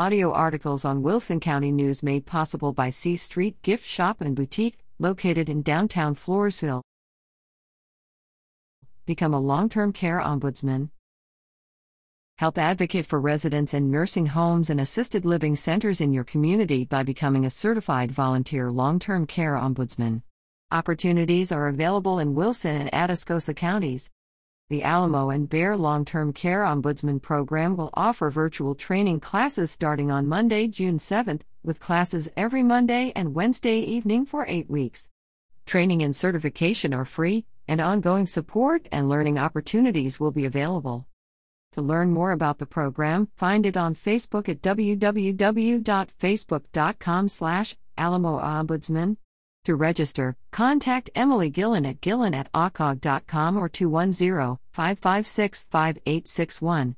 audio articles on Wilson County News made possible by C Street Gift Shop and Boutique, located in downtown Floresville. Become a long term care ombudsman. Help advocate for residents in nursing homes and assisted living centers in your community by becoming a certified volunteer long term care ombudsman. Opportunities are available in Wilson and Atascosa counties. The Alamo and Bexar Long Term Care Ombudsman Program will offer virtual training classes starting on Monday, June 7th, with classes every Monday and Wednesday evening for eight weeks. Training and certification are free, and ongoing support and learning opportunities will be available. To learn more about the program, find it on Facebook at www.facebook.com slash Alamo Ombudsman. To register, contact Emily Gillen at gillen at acog.com or 210 556 5861.